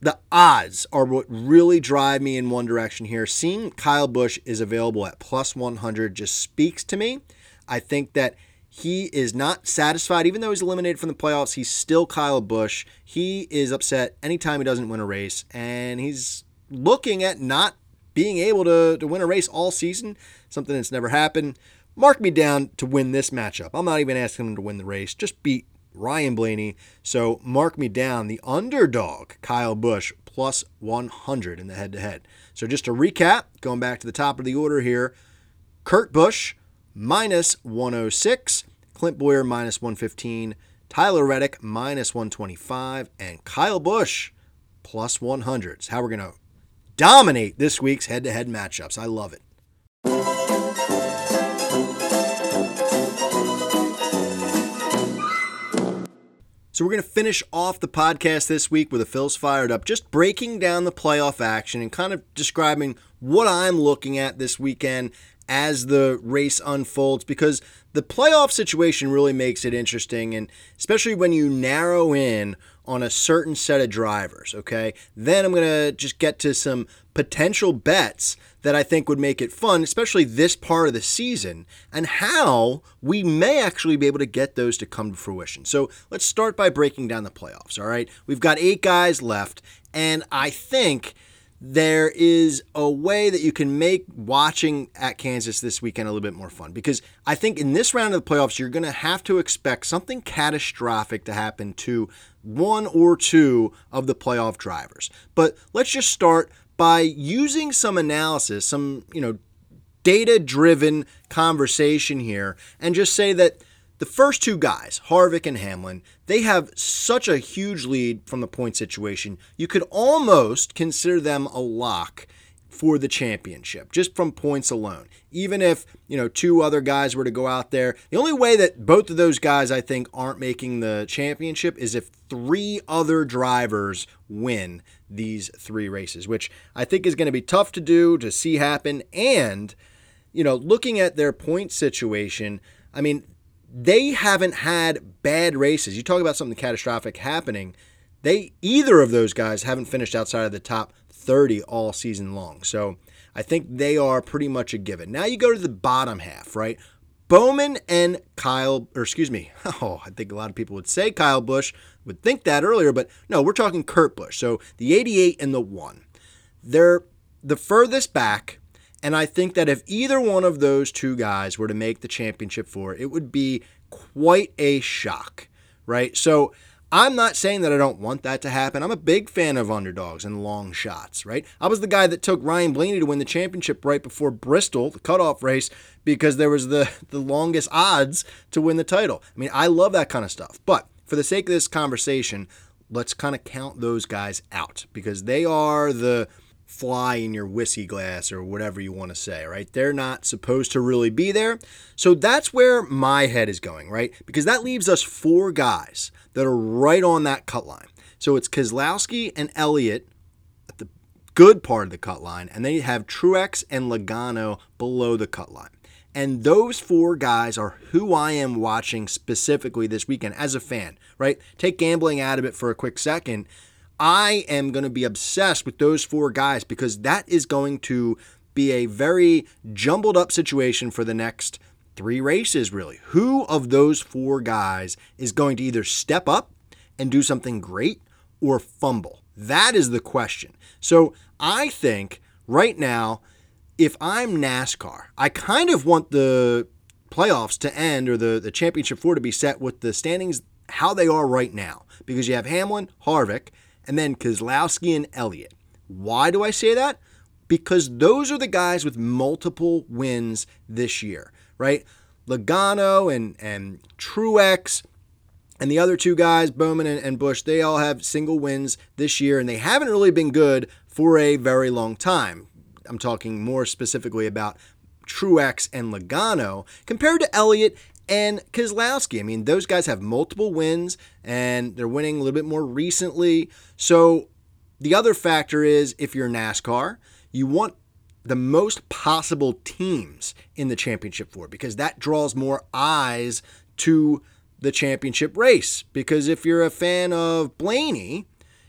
the odds are what really drive me in one direction here. Seeing Kyle Busch is available at plus 100 just speaks to me. I think that he is not satisfied, even though he's eliminated from the playoffs. He's still Kyle Busch. He is upset anytime he doesn't win a race, and he's looking at not being able to, to win a race all season, something that's never happened. Mark me down to win this matchup. I'm not even asking him to win the race. Just beat Ryan Blaney. So mark me down the underdog, Kyle Busch, plus 100 in the head to head. So just to recap, going back to the top of the order here Kurt Busch, minus 106, Clint Bowyer, minus 115, Tyler Reddick, minus 125, and Kyle Busch, plus 100. It's how we're going to dominate this week's head to head matchups. I love it. So we're going to finish off the podcast this week with a Phil's Fired Up, just breaking down the playoff action and kind of describing what I'm looking at this weekend as the race unfolds because the playoff situation really makes it interesting and especially when you narrow in on a certain set of drivers, okay? Then I'm going to just get to some potential bets that I think would make it fun, especially this part of the season, and how we may actually be able to get those to come to fruition. So let's start by breaking down the playoffs, all right? We've got eight guys left, and I think there is a way that you can make watching at Kansas this weekend a little bit more fun because I think in this round of the playoffs, you're going to have to expect something catastrophic to happen to one or two of the playoff drivers. But let's just start by using some analysis, some, you know, data driven conversation here, and just say that the first two guys, Harvick and Hamlin, they have such a huge lead from the point situation. You could almost consider them a lock for the championship just from points alone. Even if, you know, two other guys were to go out there, the only way that both of those guys I think aren't making the championship is if three other drivers win these three races, which I think is going to be tough to do to see happen and you know, looking at their point situation, I mean, they haven't had bad races. You talk about something catastrophic happening. They either of those guys haven't finished outside of the top 30 all season long. So I think they are pretty much a given. Now you go to the bottom half, right? Bowman and Kyle, or excuse me, oh, I think a lot of people would say Kyle Busch, would think that earlier, but no, we're talking Kurt Busch. So the 88 and the 1. They're the furthest back and I think that if either one of those two guys were to make the championship four, it would be quite a shock, right? So I'm not saying that I don't want that to happen. I'm a big fan of underdogs and long shots, right? I was the guy that took Ryan Blaney to win the championship right before Bristol, the cutoff race, because there was the, the longest odds to win the title. I mean, I love that kind of stuff. But for the sake of this conversation, let's kind of count those guys out because they are the fly in your whiskey glass or whatever you want to say, right? They're not supposed to really be there. So that's where my head is going, right? Because that leaves us four guys that are right on that cut line. So it's Keselowski and Elliott at the good part of the cut line, and then you have Truex and Logano below the cut line. And those four guys are who I am watching specifically this weekend as a fan, right? Take gambling out of it for a quick second. I am going to be obsessed with those four guys because that is going to be a very jumbled up situation for the next three races, really. Who of those four guys is going to either step up and do something great or fumble? That is the question. So I think right now, if I'm NASCAR, I kind of want the playoffs to end or the, the championship four to be set with the standings how they are right now because you have Hamlin, Harvick, and then Keselowski and Elliott. Why do I say that? Because those are the guys with multiple wins this year, right? Logano and, and Truex and the other two guys, Bowman and, and Busch, they all have single wins this year, and they haven't really been good for a very long time. I'm talking more specifically about Truex and Logano compared to Elliott and Keselowski. I mean, those guys have multiple wins and they're winning a little bit more recently. So the other factor is if you're NASCAR, you want the most possible teams in the championship four because that draws more eyes to the championship race. Because if you're a fan of Blaney,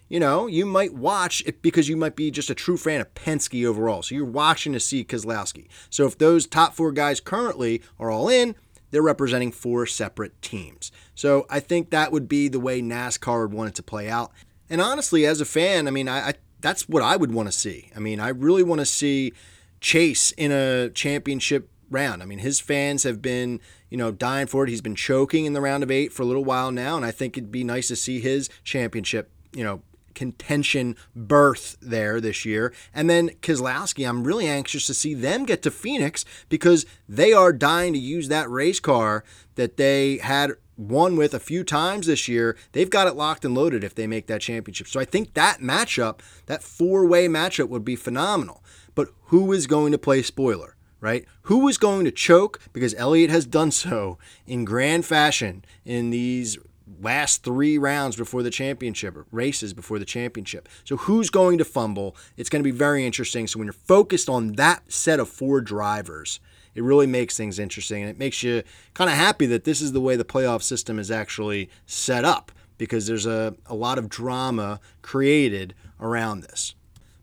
you know, you might watch it because you might be just a true fan of Penske overall. So you're watching to see Keselowski. So if those top four guys currently are all in, they're representing four separate teams. So I think that would be the way NASCAR would want it to play out. And honestly, as a fan, I mean, I, I that's what I would want to see. I mean, I really want to see Chase in a championship round. I mean, his fans have been, you know, dying for it. He's been choking in the round of eight for a little while now, and I think it'd be nice to see his championship, you know, contention birth there this year. And then Keselowski, I'm really anxious to see them get to Phoenix because they are dying to use that race car that they had won with a few times this year. They've got it locked and loaded if they make that championship. So I think that matchup, that four way matchup, would be phenomenal. But who is going to play spoiler? Right? Who is going to choke? Because Elliott has done so in grand fashion in these last three rounds before the championship, races before the championship. So who's going to fumble? It's going to be very interesting. So when you're focused on that set of four drivers, it really makes things interesting and it makes you kind of happy that this is the way the playoff system is actually set up because there's a, a lot of drama created around this.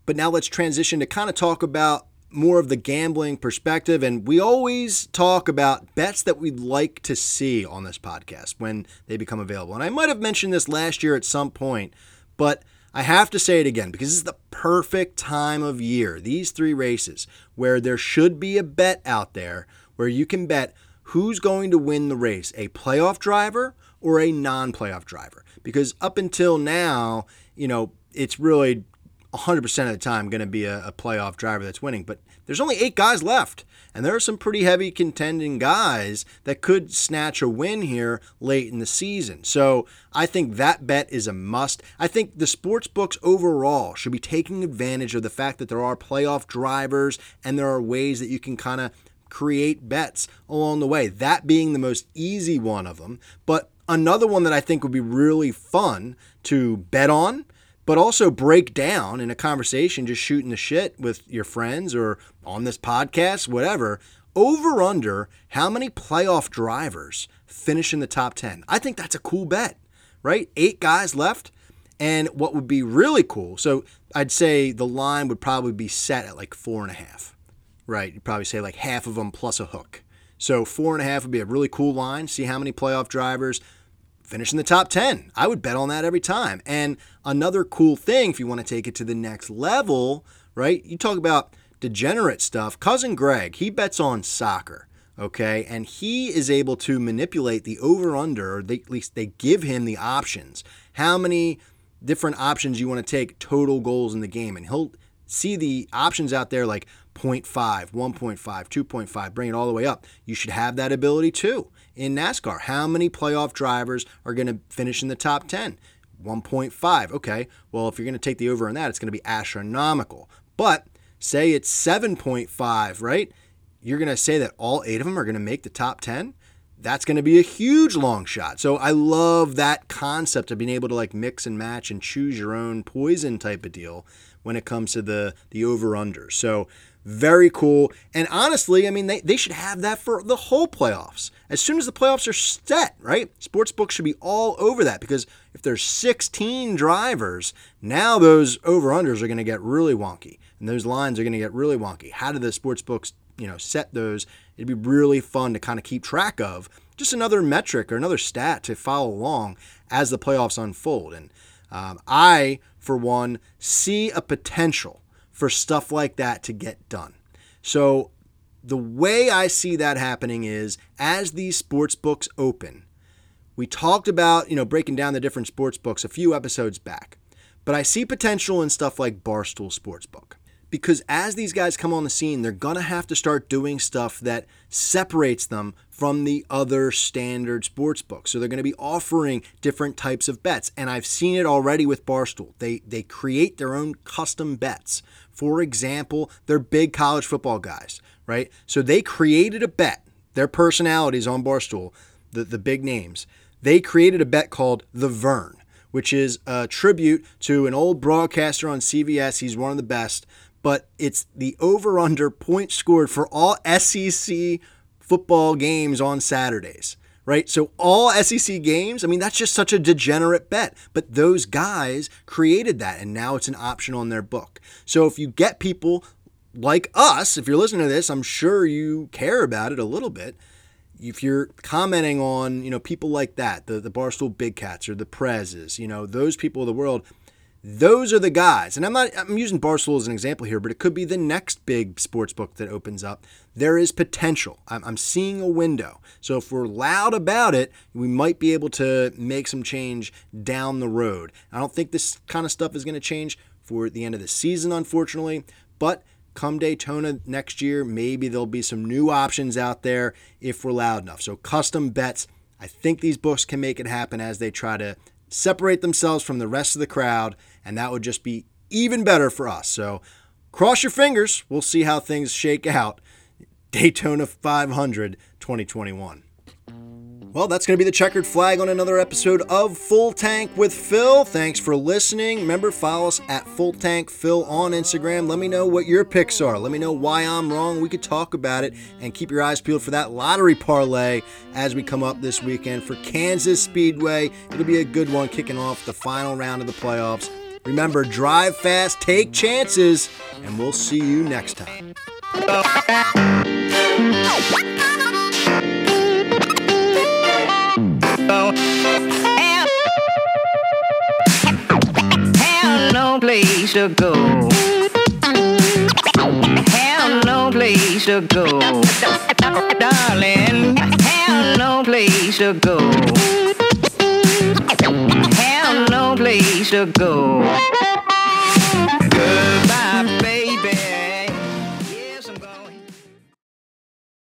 But now let's transition to kind of talk about more of the gambling perspective. And we always talk about bets that we'd like to see on this podcast when they become available. And I might have mentioned this last year at some point, but I have to say it again because this is the perfect time of year. These three races where there should be a bet out there where you can bet who's going to win the race a playoff driver or a non playoff driver. Because up until now, you know, it's really 100% of the time going to be a, a, playoff driver that's winning. But there's only eight guys left, and there are some pretty heavy contending guys that could snatch a win here late in the season. So I think that bet is a must. I think the sports books overall should be taking advantage of the fact that there are playoff drivers and there are ways that you can kind of create bets along the way. That being the most easy one of them. But another one that I think would be really fun to bet on but also break down in a conversation, just shooting the shit with your friends or on this podcast, whatever, over under how many playoff drivers finish in the top 10. I think that's a cool bet, right? Eight guys left. And what would be really cool, so I'd say the line would probably be set at like four and a half, right? You'd probably say like half of them plus a hook. So four and a half would be a really cool line. See how many playoff drivers finish in the top 10. I would bet on that every time. And another cool thing, if you want to take it to the next level, right? You talk about degenerate stuff. Cousin Greg, he bets on soccer, okay? And he is able to manipulate the over under, or they, at least they give him the options. How many different options you want to take total goals in the game. And he'll see the options out there like 0.5, 1.5, 2.5, bring it all the way up. You should have that ability too in NASCAR. How many playoff drivers are going to finish in the top 10? 1.5. Okay, well, if you're going to take the over on that, it's going to be astronomical. But say it's 7.5, right? You're going to say that all eight of them are going to make the top 10? That's going to be a huge long shot. So I love that concept of being able to like mix and match and choose your own poison type of deal when it comes to the the over under. So very cool. And honestly, I mean, they, they should have that for the whole playoffs. As soon as the playoffs are set, right? Sportsbooks should be all over that because if there's 16 drivers, now those over-unders are going to get really wonky. And those lines are going to get really wonky. How do the sportsbooks, you know, set those? It'd be really fun to kind of keep track of. Just another metric or another stat to follow along as the playoffs unfold. And um, I, for one, see a potential for stuff like that to get done. So the way I see that happening is as these sports books open, we talked about, you know, breaking down the different sports books a few episodes back. But I see potential in stuff like Barstool Sportsbook because as these guys come on the scene, they're going to have to start doing stuff that separates them from the other standard sports books. So they're going to be offering different types of bets. And I've seen it already with Barstool. They they create their own custom bets. For example, they're big college football guys, right? So they created a bet. Their personalities on Barstool, the, the big names, they created a bet called the Vern, which is a tribute to an old broadcaster on CBS. He's one of the best but it's the over under points scored for all SEC football games on Saturdays, right? So all SEC games, I mean, that's just such a degenerate bet. But those guys created that, and now it's an option on their book. So if you get people like us, if you're listening to this, I'm sure you care about it a little bit. If you're commenting on, you know, people like that, the, the Barstool Big Cats or the Prezes, you know, those people of the world, those are the guys. And I'm not I'm using Barstool as an example here, but it could be the next big sports book that opens up. There is potential. I'm, I'm seeing a window. So if we're loud about it, we might be able to make some change down the road. I don't think this kind of stuff is going to change for the end of the season, unfortunately, but come Daytona next year, maybe there'll be some new options out there if we're loud enough. So custom bets, I think these books can make it happen as they try to separate themselves from the rest of the crowd, and that would just be even better for us. So cross your fingers. We'll see how things shake out. Daytona 500 2021. Well, that's going to be the checkered flag on another episode of Full Tank with Phil. Thanks for listening. Remember, follow us at Full Tank Phil on Instagram. Let me know what your picks are. Let me know why I'm wrong. We could talk about it and keep your eyes peeled for that lottery parlay as we come up this weekend for Kansas Speedway. It'll be a good one kicking off the final round of the playoffs. Remember, drive fast, take chances, and we'll see you next time. No place to go. Have no place to go. Darling, have no place to go. Have no place to go. Goodbye.